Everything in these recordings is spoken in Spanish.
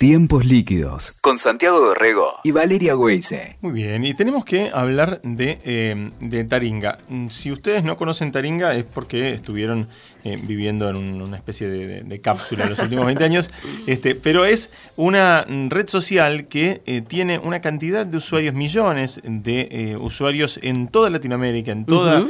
Tiempos líquidos con Santiago Dorrego y Valeria Weise. Muy bien, y tenemos que hablar de, eh, de Taringa. Si ustedes no conocen Taringa es porque estuvieron eh, viviendo en una especie de, cápsula los últimos 20 años, este, pero es una red social que eh, tiene una cantidad de usuarios, millones de usuarios en toda Latinoamérica, en toda,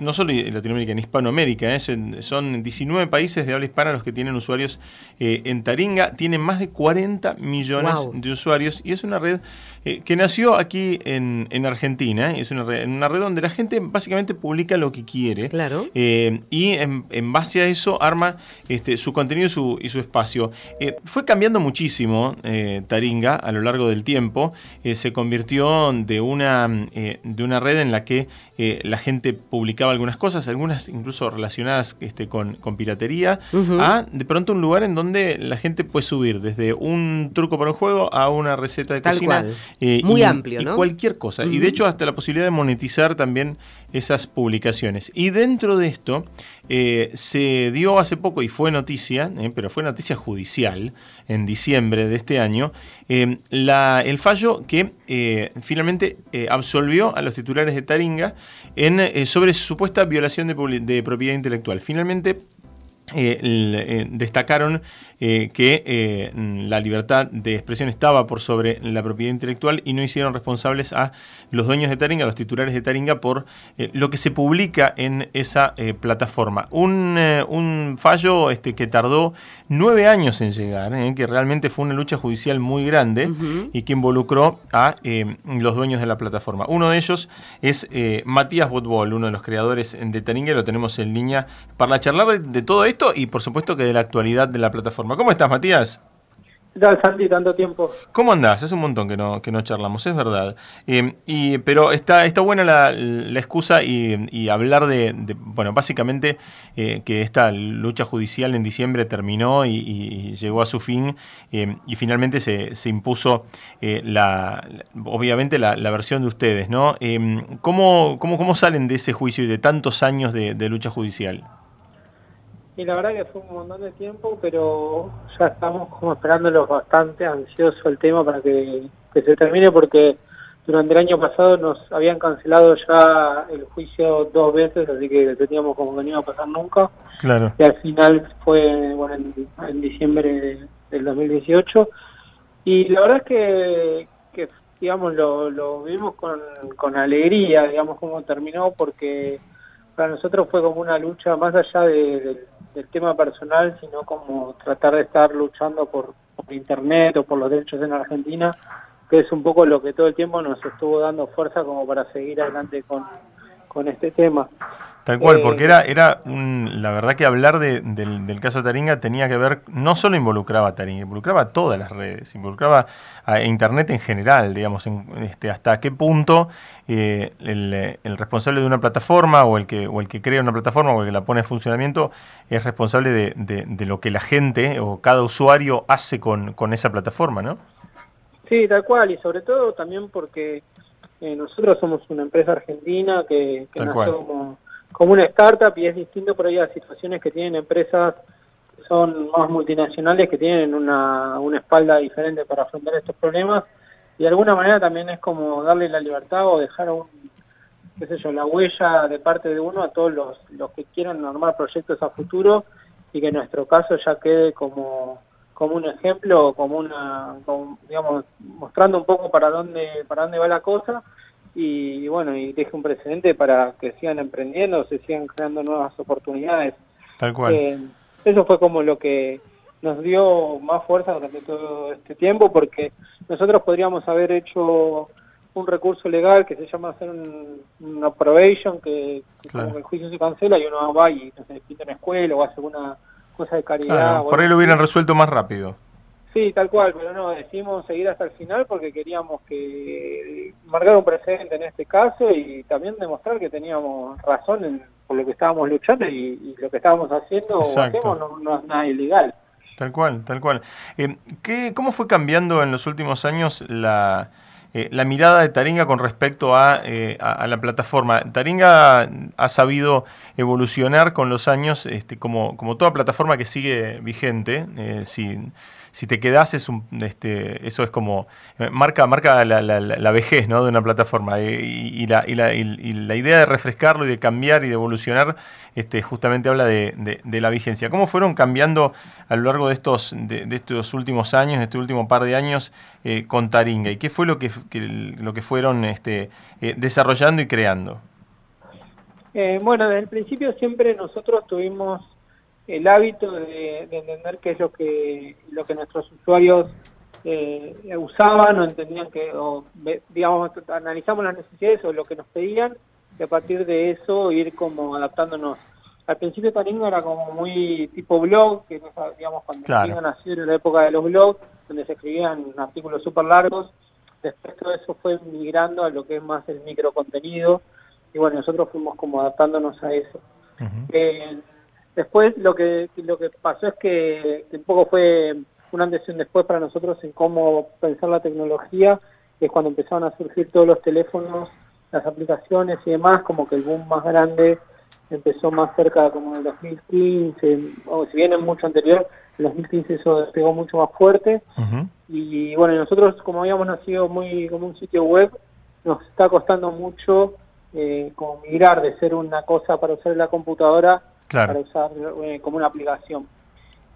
no solo en Latinoamérica, en Hispanoamérica, son 19 países de habla hispana los que tienen usuarios eh, en Taringa tiene más de 40 millones de usuarios y es una red eh, que nació aquí en, Argentina. Es una red, una red donde la gente básicamente publica lo que quiere. Claro. Eh, y en, base a eso arma este, su contenido y su, y su espacio. fue cambiando muchísimo Taringa a lo largo del tiempo. se convirtió de una, de una red en la que la gente publicaba algunas cosas, algunas incluso relacionadas este, con, con piratería, a de pronto un lugar en donde donde la gente puede subir desde un truco para un juego a una receta de Tal cocina. Cual. Eh, Muy amplio, ¿no? Y cualquier cosa. Y de hecho hasta la posibilidad de monetizar también esas publicaciones. Y dentro de esto eh, se dio hace poco, y fue noticia, eh, pero fue noticia judicial, en diciembre de este año, la, el fallo que finalmente absolvió a los titulares de Taringa en, sobre supuesta violación de, de propiedad intelectual. Finalmente eh, eh, destacaron eh, que la libertad de expresión estaba por sobre la propiedad intelectual y no hicieron responsables a los dueños de Taringa, a los titulares de Taringa, por lo que se publica en esa plataforma. Un, fallo este, que tardó nueve años en llegar, que realmente fue una lucha judicial muy grande y que involucró a los dueños de la plataforma. Uno de ellos es Matías Botbol, uno de los creadores de Taringa, lo tenemos en línea para charlar de todo esto y por supuesto que de la actualidad de la plataforma. ¿Cómo estás, Matías? ¿Qué tal, Santi? Tanto tiempo. ¿Cómo andás? Es un montón que no, que no charlamos, es verdad. Eh, y, pero está, está buena la, excusa y, hablar de, bueno, básicamente eh, que esta lucha judicial en diciembre terminó y, llegó a su fin eh, y finalmente se, se impuso la, obviamente la, versión de ustedes, ¿no? ¿cómo, cómo, ¿Cómo salen de ese juicio y de tantos años de lucha judicial? Y la verdad que fue un montón de tiempo, pero ya estamos como esperándolo bastante ansioso el tema para que, se termine porque durante el año pasado nos habían cancelado ya el juicio dos veces, así que teníamos como que no iba a pasar nunca. Claro. Y al final fue bueno en, diciembre del 2018. Y la verdad es que, que digamos, lo, lo vimos con, con alegría, digamos, cómo terminó, porque para nosotros fue como una lucha más allá de, del tema personal, sino como tratar de estar luchando por, Internet o por los derechos en Argentina, que es un poco lo que todo el tiempo nos estuvo dando fuerza como para seguir adelante con, con este tema. Tal cual, porque era, era la verdad que hablar del, caso Taringa tenía que ver, no solo involucraba a Taringa, involucraba a todas las redes, involucraba a Internet en general, digamos, este, hasta qué punto eh, el, responsable de una plataforma o el, que, o el que crea una plataforma o el que la pone en funcionamiento es responsable de, lo que la gente o cada usuario hace con, con esa plataforma, ¿no? Sí, tal cual, y sobre todo también porque eh, nosotros somos una empresa argentina que, que nació como como una startup y es distinto por ahí a situaciones que tienen empresas que son más multinacionales, que tienen una, una espalda diferente para afrontar estos problemas. Y de alguna manera también es como darle la libertad o dejar un, qué sé yo, la huella de parte de uno a todos los, los que quieran armar proyectos a futuro y que en nuestro caso ya quede como como un ejemplo, como una, digamos, mostrando un poco para dónde para dónde va la cosa y, bueno, y deje un precedente para que sigan emprendiendo, se sigan creando nuevas oportunidades. Tal cual. Eh, eso fue como lo que nos dio más fuerza durante todo este tiempo, porque nosotros podríamos haber hecho un recurso legal que se llama hacer un, una probation, que, el juicio se cancela y uno va y no sé, pinta una escuela o hace alguna cosa de caridad. por ahí lo hubieran resuelto más rápido. Sí, tal cual, pero no, decidimos seguir hasta el final porque queríamos que marcar un precedente en este caso y también demostrar que teníamos razón en, por lo que estábamos luchando y, lo que estábamos haciendo o hacemos no, es nada ilegal. Tal cual, tal cual. Eh, ¿qué, ¿Cómo fue cambiando en los últimos años la, eh, la mirada de Taringa con respecto a, a, la plataforma. Taringa ha sabido evolucionar con los años, este, como, como toda plataforma que sigue vigente, sin si te quedas, es un, este, eso es como, eh, marca, marca la, la, vejez ¿no? de una plataforma. Eh, y, la, y, la, y, la, idea de refrescarlo y de cambiar y de evolucionar este, justamente habla de, de, la vigencia. ¿Cómo fueron cambiando a lo largo de estos, de, estos últimos años, de este último par de años eh, con Taringa? ¿Y qué fue lo que, lo que fueron este, desarrollando y creando? bueno, desde el principio siempre nosotros tuvimos el hábito de, entender qué es lo que lo que nuestros usuarios eh, usaban o entendían que o digamos analizamos las necesidades o lo que nos pedían y a partir de eso ir como adaptándonos. Al principio Taringa era como muy tipo blog que digamos cuando claro. nació en la época de los blogs donde se escribían artículos súper largos. Después todo eso fue migrando a lo que es más el micro contenido y bueno nosotros fuimos como adaptándonos a eso Después lo que lo que pasó es que, un poco fue una antes después para nosotros en cómo pensar la tecnología, es cuando empezaron a surgir todos los teléfonos, las aplicaciones y demás, como que el boom más grande empezó más cerca como en el 2015, o si bien es mucho anterior, en el 2015 eso despegó mucho más fuerte. Y bueno, nosotros como habíamos nacido muy como un sitio web, nos está costando mucho eh, como migrar de ser una cosa para usar la computadora para usar eh, como una aplicación.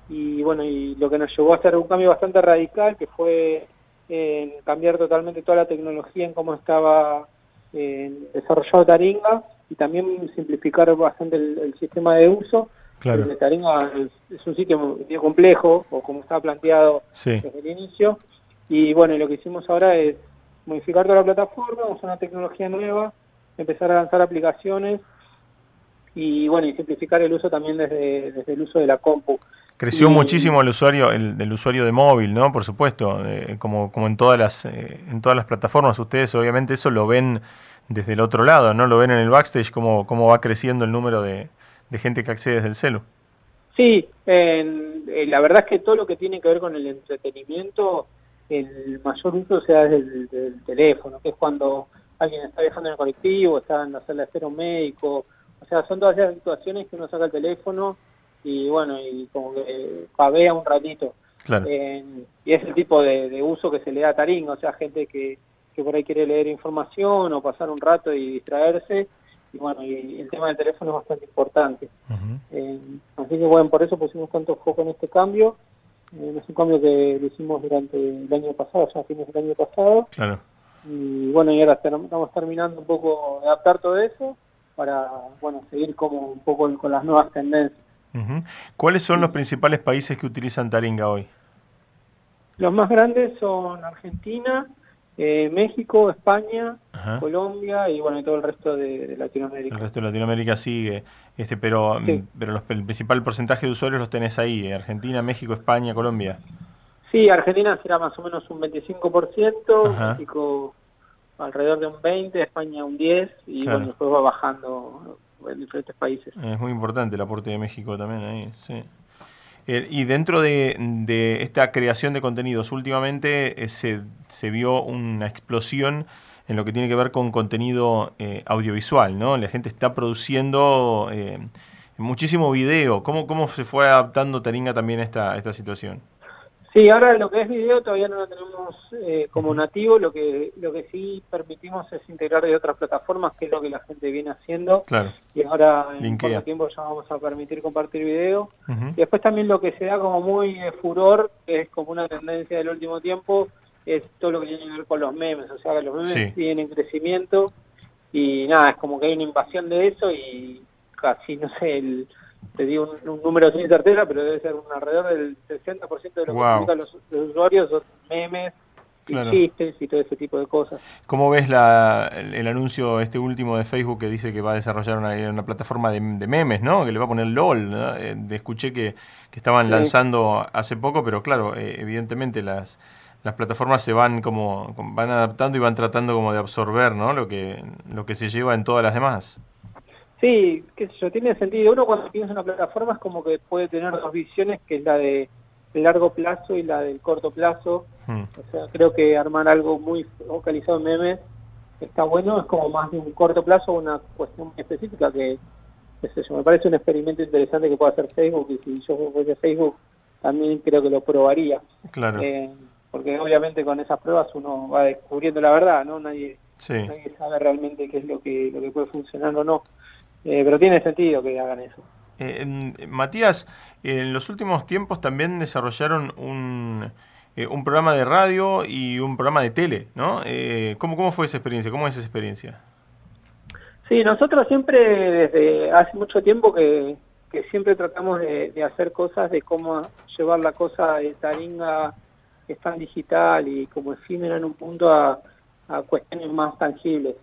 Y bueno, y lo que nos llevó a hacer un cambio bastante radical, que fue en cambiar totalmente toda la tecnología en cómo estaba eh, desarrollado Taringa y también simplificar bastante el, sistema de uso. Claro. Taringa es, un sitio muy complejo, o como estaba planteado desde el inicio. Y bueno, lo que hicimos ahora es modificar toda la plataforma, usar una tecnología nueva, empezar a lanzar aplicaciones y bueno, y simplificar el uso también desde, desde el uso de la compu. Creció muchísimo el usuario, el, usuario de móvil, ¿no? Por supuesto, eh, como, como en todas las eh, en todas las plataformas. Ustedes obviamente eso lo ven desde el otro lado, ¿no? Lo ven en el backstage, cómo, cómo va creciendo el número de, gente que accede desde el celu. Sí, eh, la verdad es que todo lo que tiene que ver con el entretenimiento, el mayor uso se da desde el teléfono, que es cuando alguien está viajando en el colectivo, está en la sala de espera un médico, sea, son todas esas situaciones que uno saca el teléfono y bueno, y como que pavea un ratito. y es el tipo de, uso que se le da a Taringa, o sea, gente que, que por ahí quiere leer información o pasar un rato y distraerse. Y bueno, y el tema del teléfono es bastante importante. Eh, así que bueno, por eso pusimos tanto foco en este cambio. Eh, es un cambio que lo hicimos durante el año pasado, ya fines del año pasado. Claro. Y bueno, y ahora estamos terminando un poco de adaptar todo eso para bueno seguir como un poco con las nuevas tendencias. ¿Cuáles son los principales países que utilizan Taringa hoy? Los más grandes son Argentina, eh, México, España, Colombia y bueno y todo el resto de, Latinoamérica. El resto de Latinoamérica sigue, este, pero pero el principal porcentaje de usuarios los tenés ahí, eh, Argentina, México, España, Colombia. Sí, Argentina será más o menos un 25%, México alrededor de un 20, España un 10 y bueno, después va bajando en diferentes países. Es muy importante el aporte de México también ahí, sí. Eh, y dentro de, esta creación de contenidos, últimamente eh, se, se, vio una explosión en lo que tiene que ver con contenido eh, audiovisual, ¿no? La gente está produciendo muchísimo video. ¿Cómo, ¿Cómo se fue adaptando Taringa también a esta, a esta situación? Sí, ahora lo que es video todavía no lo tenemos eh, como nativo, lo que lo que sí permitimos es integrar de otras plataformas, que es lo que la gente viene haciendo. Claro. Y ahora en poco tiempo ya vamos a permitir compartir video. Y después también lo que se da como muy furor, que es como una tendencia del último tiempo, es todo lo que tiene que ver con los memes. O sea, que los memes tienen crecimiento y nada, es como que hay una invasión de eso y casi, no sé, el te digo un, número sin certeza, pero debe ser un alrededor del 60% de lo que publican los, usuarios son memes, chistes y todo ese tipo de cosas. ¿Cómo ves la, el, anuncio este último de Facebook que dice que va a desarrollar una, plataforma de, memes, ¿no? Que le va a poner LOL. Eh, escuché que, que estaban lanzando hace poco, pero claro, eh, evidentemente las las plataformas se van como van adaptando y van tratando como de absorber, ¿no? Lo que lo que se lleva en todas las demás. Sí, qué sé yo, tiene sentido. Uno cuando piensa en una plataforma es como que puede tener dos visiones, que es la de largo plazo y la del corto plazo. Hmm. O sea, creo que armar algo muy focalizado en memes está bueno, es como más de un corto plazo una cuestión específica que, me parece un experimento interesante que puede hacer Facebook y si yo fuese Facebook también creo que lo probaría. Claro. Eh, porque obviamente con esas pruebas uno va descubriendo la verdad, ¿no? Nadie, nadie sabe realmente qué es lo que, lo que puede funcionar o no. Eh, pero tiene sentido que hagan eso. Eh, Matías, en los últimos tiempos también desarrollaron un, eh, un programa de radio y un programa de tele, ¿no? Eh, ¿cómo, ¿Cómo fue esa experiencia? ¿Cómo es esa experiencia? Sí, nosotros siempre, desde hace mucho tiempo que, siempre tratamos de, hacer cosas, de cómo llevar la cosa de Taringa, que es tan digital y como efímera en un punto, a, cuestiones más tangibles.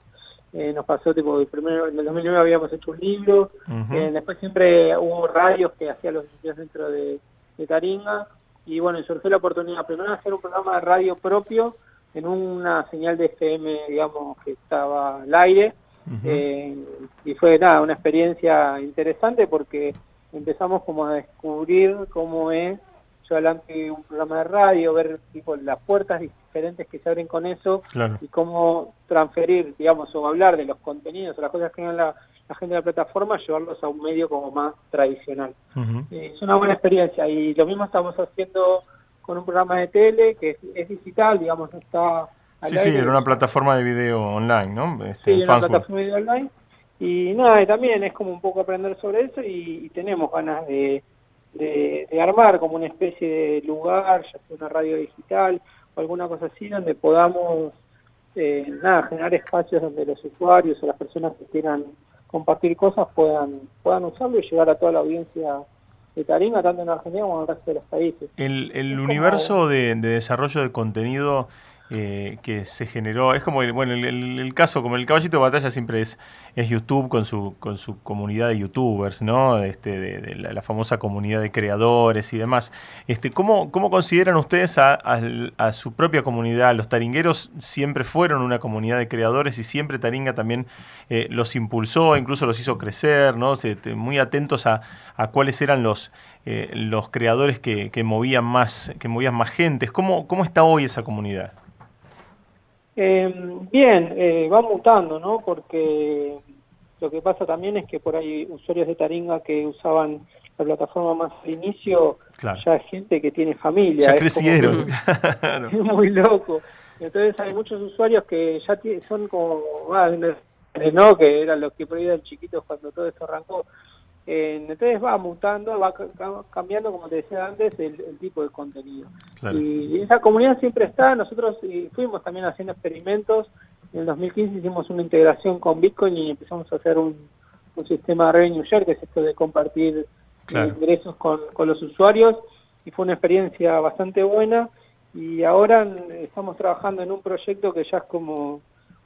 Eh, nos pasó, tipo, primero, en el 2009 habíamos hecho un libro, después siempre hubo radios que hacían los días dentro de, de Taringa, y bueno, surgió la oportunidad primero de hacer un programa de radio propio en una señal de FM, digamos, que estaba al aire, eh, y fue nada, una experiencia interesante porque empezamos como a descubrir cómo es adelante un programa de radio, ver tipo las puertas diferentes que se abren con eso y cómo transferir, digamos, o hablar de los contenidos o las cosas que en la la gente de la plataforma, llevarlos a un medio como más tradicional. Eh, es una buena experiencia y lo mismo estamos haciendo con un programa de tele que es, digital, digamos, no está... Sí, sí, era una plataforma de video online, ¿no? Este, sí, una plataforma de video online. Y nada, también es como un poco aprender sobre eso y, tenemos ganas de, de, armar como una especie de lugar, ya sea una radio digital o alguna cosa así, donde podamos, eh, nada, generar espacios donde los usuarios o las personas que quieran compartir cosas puedan, puedan usarlo y llegar a toda la audiencia de Taringa, tanto en Argentina como en el resto de los países. El, el universo de, de, desarrollo de contenido eh, que se generó. Es como, el, bueno, el, caso, como el caballito de batalla siempre es, es YouTube con su, con su comunidad de youtubers, ¿no? Este, de, la, famosa comunidad de creadores y demás. Este, ¿cómo, ¿Cómo consideran ustedes a, su propia comunidad? Los taringueros siempre fueron una comunidad de creadores y siempre Taringa también eh, los impulsó, incluso los hizo crecer, ¿no? muy atentos a, cuáles eran los, eh, los creadores que, que, movían más, que movían más gentes. ¿Cómo, ¿Cómo está hoy esa comunidad? Eh, bien, eh, va mutando, ¿no? Porque lo que pasa también es que por ahí usuarios de Taringa que usaban la plataforma más al inicio, ya hay gente que tiene familia. Ya crecieron. es muy loco. Entonces hay muchos usuarios que ya son como, ah, ¿no? Que eran los que por ahí eran chiquitos cuando todo esto arrancó entonces va mutando, va cambiando, como te decía antes, el, tipo de contenido. Y esa comunidad siempre está, nosotros fuimos también haciendo experimentos, en el 2015 hicimos una integración con Bitcoin y empezamos a hacer un, sistema de revenue share, que es esto de compartir ingresos con, los usuarios, y fue una experiencia bastante buena, y ahora estamos trabajando en un proyecto que ya es como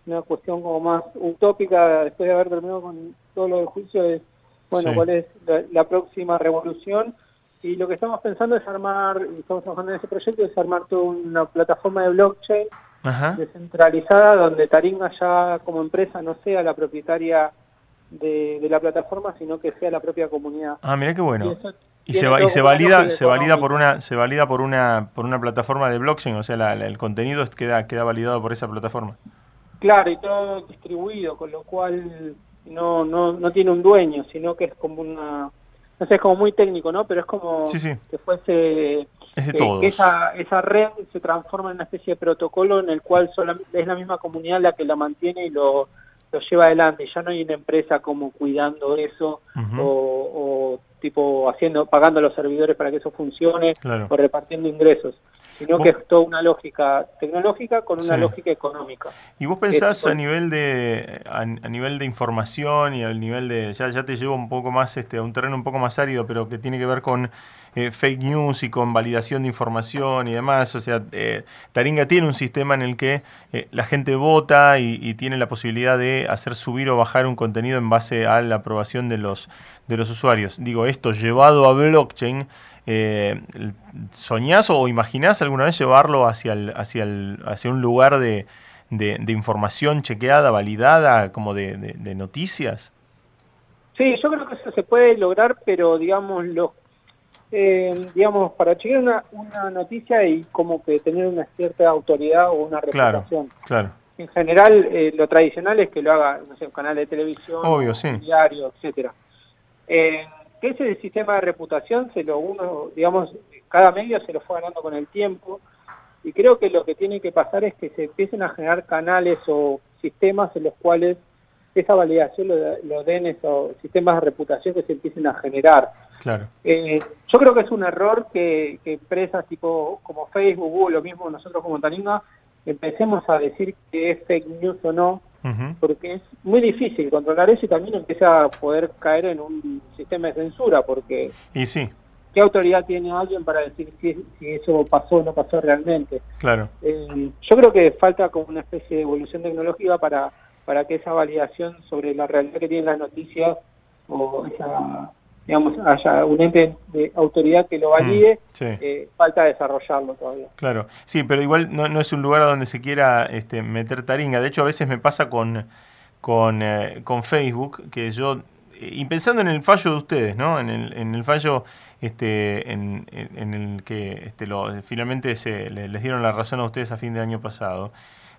una cuestión como más utópica, después de haber terminado con todo lo del juicio, es bueno, cuál es la, próxima revolución. Y lo que estamos pensando es armar, y estamos trabajando en ese proyecto, es armar toda una plataforma de blockchain descentralizada donde Taringa ya como empresa no sea la propietaria de, la plataforma, sino que sea la propia comunidad. Ah, mira qué bueno. Y, se, y se valida se valida por una se valida por una por una plataforma de blockchain, o sea, el contenido queda queda validado por esa plataforma. Claro, y todo distribuido, con lo cual no, no, no tiene un dueño, sino que es como una, no sé, es como muy técnico, ¿no? Pero es como que fuese que, esa, esa red se transforma en una especie de protocolo en el cual solamente es la misma comunidad la que la mantiene y lo, lo lleva adelante. Ya no hay una empresa como cuidando eso o, tipo haciendo, pagando a los servidores para que eso funcione o repartiendo ingresos sino que es toda una lógica tecnológica con una lógica económica. ¿Y vos pensás a nivel de a, nivel de información y al nivel de ya ya te llevo un poco más este a un terreno un poco más árido, pero que tiene que ver con eh, fake news y con validación de información y demás. O sea, eh, Taringa tiene un sistema en el que eh, la gente vota y, tiene la posibilidad de hacer subir o bajar un contenido en base a la aprobación de los, de los usuarios. Digo, esto llevado a blockchain, ¿soñás o imaginás alguna vez llevarlo hacia, el, hacia, el, hacia un lugar de, de, información chequeada, validada, como de, de, noticias? Sí, yo creo que eso se puede lograr, pero digamos, los eh, digamos, para chequear una, una noticia y como que tener una cierta autoridad o una reputación. Claro, En general, eh, lo tradicional es que lo haga, no sé, un canal de televisión, Obvio, sí. diario, etcétera. Eh, que ese sistema de reputación se lo uno, digamos, cada medio se lo fue ganando con el tiempo y creo que lo que tiene que pasar es que se empiecen a generar canales o sistemas en los cuales esa validación lo, lo den esos sistemas de reputación que se empiecen a generar. Claro. Eh, yo creo que es un error que, que empresas tipo como Facebook, Google, lo mismo nosotros como Taninga, empecemos a decir que es fake news o no, porque es muy difícil controlar eso y también empieza a poder caer en un sistema de censura, porque Y sí, ¿qué autoridad tiene alguien para decir si, si eso pasó o no pasó realmente? claro. Eh, yo creo que falta como una especie de evolución tecnológica para, para que esa validación sobre la realidad que tienen las noticias o esa, digamos, haya un ente de autoridad que lo valide, Mm, sí. eh, falta desarrollarlo todavía. Claro, sí, pero igual no, no es un lugar a donde se quiera este, meter taringa. De hecho, a veces me pasa con, con, eh, con Facebook, que yo, y pensando en el fallo de ustedes, ¿no? En el, en el fallo este, en, en- el que este, lo, finalmente se, le- les dieron la razón a ustedes a fin de año pasado.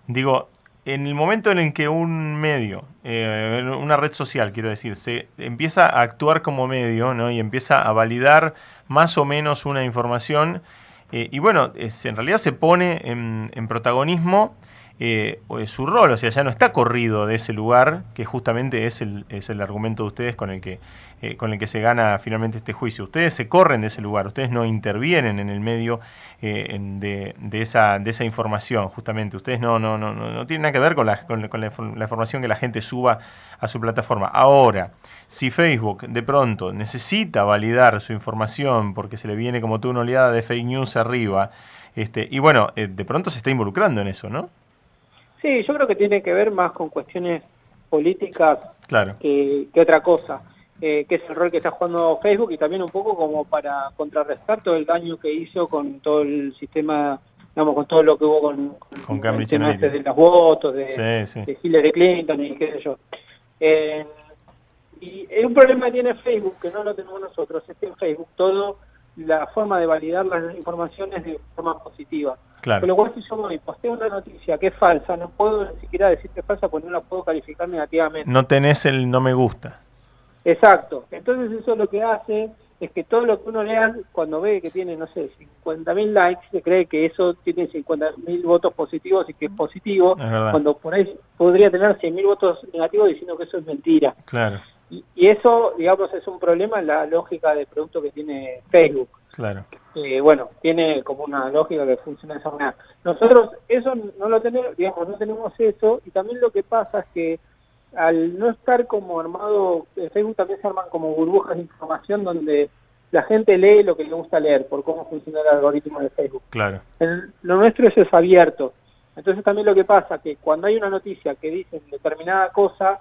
Digo, en el momento en el que un medio, eh, una red social, quiero decir, se empieza a actuar como medio ¿no? y empieza a validar más o menos una información, eh, y bueno, es- en realidad se pone en, en protagonismo eh, o su rol, o sea, ya no está corrido de ese lugar, que justamente es el, es el argumento de ustedes con el, que, eh, con el que se gana finalmente este juicio. Ustedes se corren de ese lugar, ustedes no intervienen en el medio eh, de, de esa, de esa información, justamente. Ustedes no, no, no, no, no tienen nada que ver con, la, con, con la la información que la gente suba a su plataforma. Ahora, si Facebook de pronto necesita validar su información porque se le viene como toda una oleada de fake news arriba, este, y bueno, eh, de pronto se está involucrando en eso, ¿no? Sí, yo creo que tiene que ver más con cuestiones políticas Claro, que, que otra cosa, eh, que es el rol que está jugando Facebook y también un poco como para contrarrestar todo el daño que hizo con todo el sistema, digamos, con todo lo que hubo con, Con el Cambridge tema este de los votos, de, Sí, sí. de Hillary Clinton y qué sé yo. Eh, y un problema que tiene Facebook, que no lo tenemos nosotros, es que en Facebook todo, la forma de validar las informaciones de forma positiva. Claro. Con lo cual, si yo voy posteo una noticia que es falsa, no puedo ni siquiera decir que es falsa porque no la puedo calificar negativamente. No tenés el no me gusta. Exacto. Entonces, eso lo que hace es que todo lo que uno lea, cuando ve que tiene, no sé, 50.000 likes, se cree que eso tiene 50.000 votos positivos y que es positivo, Es cuando por ahí podría tener 100.000 votos negativos diciendo que eso es mentira. Claro, Y, y eso, digamos, es un problema en la lógica de producto que tiene Facebook. claro. Eh, bueno, tiene como una lógica que funciona de esa manera. Nosotros eso no lo tenemos, digamos, no tenemos eso y también lo que pasa es que al no estar como armado, en Facebook también se arman como burbujas de información donde la gente lee lo que le gusta leer por cómo funciona el algoritmo de Facebook. Claro, El- lo nuestro eso es abierto. Entonces también lo que pasa que cuando hay una noticia que dice determinada cosa,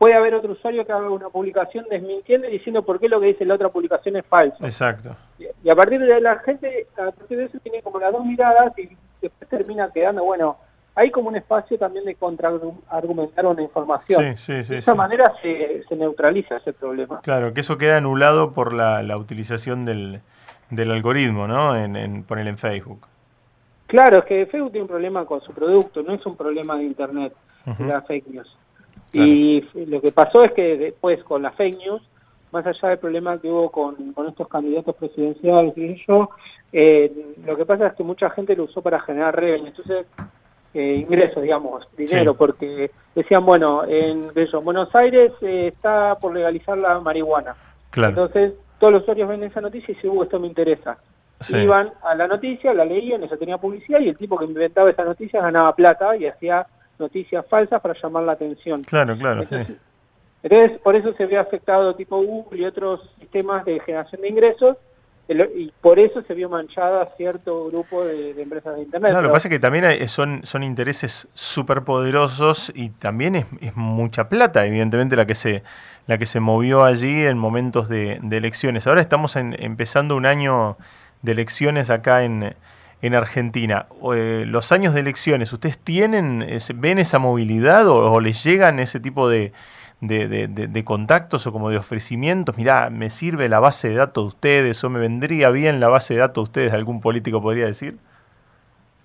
puede haber otro usuario que haga una publicación desmintiendo y diciendo por qué lo que dice la otra publicación es falso. exacto. Y- a partir de la gente, a partir de eso tiene como las dos miradas y después termina quedando, bueno, hay como un espacio también de contraargumentar una Sí, información. sí, sí. de esa sí. manera se, se neutraliza ese problema. Claro, que eso queda anulado por la, la utilización del, del algoritmo, ¿no? En, en ponerle en Facebook. Claro, es que Facebook tiene un problema con su producto, no es un problema de Internet, Ujú. la fake news. Claro. Y lo que pasó es que después con la fake news, más allá del problema que hubo con, con estos candidatos presidenciales y yo, eh, lo que pasa es que mucha gente lo usó para generar revenue, entonces eh, ingresos, digamos, dinero, Sí. porque decían, bueno, en yo, Buenos Aires eh, está por legalizar la marihuana. Claro. Entonces, todos los usuarios ven esa noticia y dicen, uh, esto me interesa. Sí. Iban a la noticia, la leían, eso tenía publicidad y el tipo que inventaba esa noticia ganaba plata y hacía noticias falsas para llamar la atención. Claro, claro, sí. Entonces, por eso se ve afectado tipo Google y otros sistemas de generación de ingresos y por eso se vio manchada cierto grupo de, de empresas de Internet. Claro, lo que pasa es que también hay- son, son intereses súper poderosos y también es, es mucha plata, evidentemente, la que se, la que se movió allí en momentos de, de elecciones. Ahora estamos en- empezando un año de elecciones acá en, en Argentina. O, eh, los años de elecciones, ¿ustedes tienen, es- ven esa movilidad o, o les llegan ese tipo de, de, contactos o como de ofrecimientos? Mirá, me sirve la base de datos de ustedes o me vendría bien la base de datos de ustedes, algún político podría decir.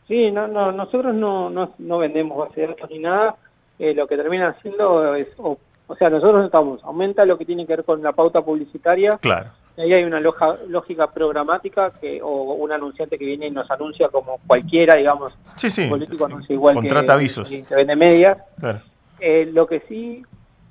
Sí, no, no, nosotros no, no, vendemos base de datos ni nada. Eh, lo que termina haciendo es, o, sea, nosotros estamos, aumenta lo que tiene que ver con la pauta publicitaria. Claro. Ahí hay una lógica programática que o un anunciante que viene y nos anuncia como cualquiera, digamos. Sí, sí. político anuncia igual Contrata avisos. Que, vende medias. Claro. Eh, lo que sí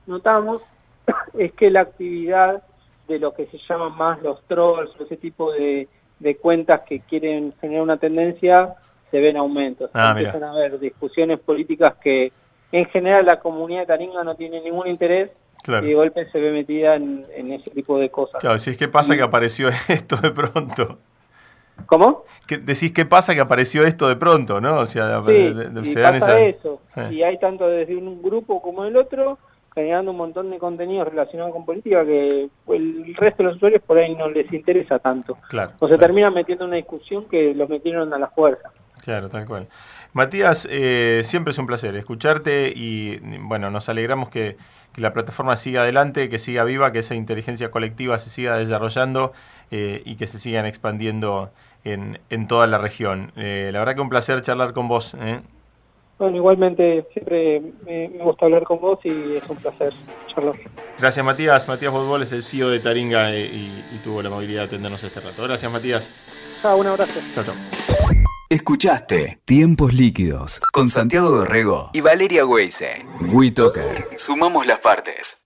notamos es que la actividad de lo que se llaman más los trolls, ese tipo de, de cuentas que quieren generar una tendencia, se ven aumentos. Ah, empiezan a haber discusiones políticas que en general la comunidad de Taringa no tiene ningún interés y de golpe se ve metida en, ese tipo de cosas. Claro, decís, ¿qué pasa que apareció esto de pronto? ¿Cómo? Que, decís, ¿qué pasa que apareció esto de pronto, no? O sea, se dan eso. Y hay tanto desde un grupo como el otro generando un montón de contenidos relacionados con política que el resto de los usuarios por ahí no les interesa tanto. Claro, o se terminan metiendo en una discusión que los metieron a la fuerza. Claro, tal cual. Matías, eh, siempre es un placer escucharte y bueno, nos alegramos que, la plataforma siga adelante, que siga viva, que esa inteligencia colectiva se siga desarrollando eh, y que se sigan expandiendo en, en toda la región. Eh, la verdad que un placer charlar con vos. Bueno, igualmente siempre me, gusta hablar con vos y es un placer charlar. Gracias Matías. Matías Botbol es el CEO de Taringa y, tuvo la movilidad de atendernos este rato. Gracias Matías. Chao, un abrazo. Chao, chao. Escuchaste Tiempos Líquidos con Santiago Dorrego y Valeria Weise. WeToker. Sumamos las partes.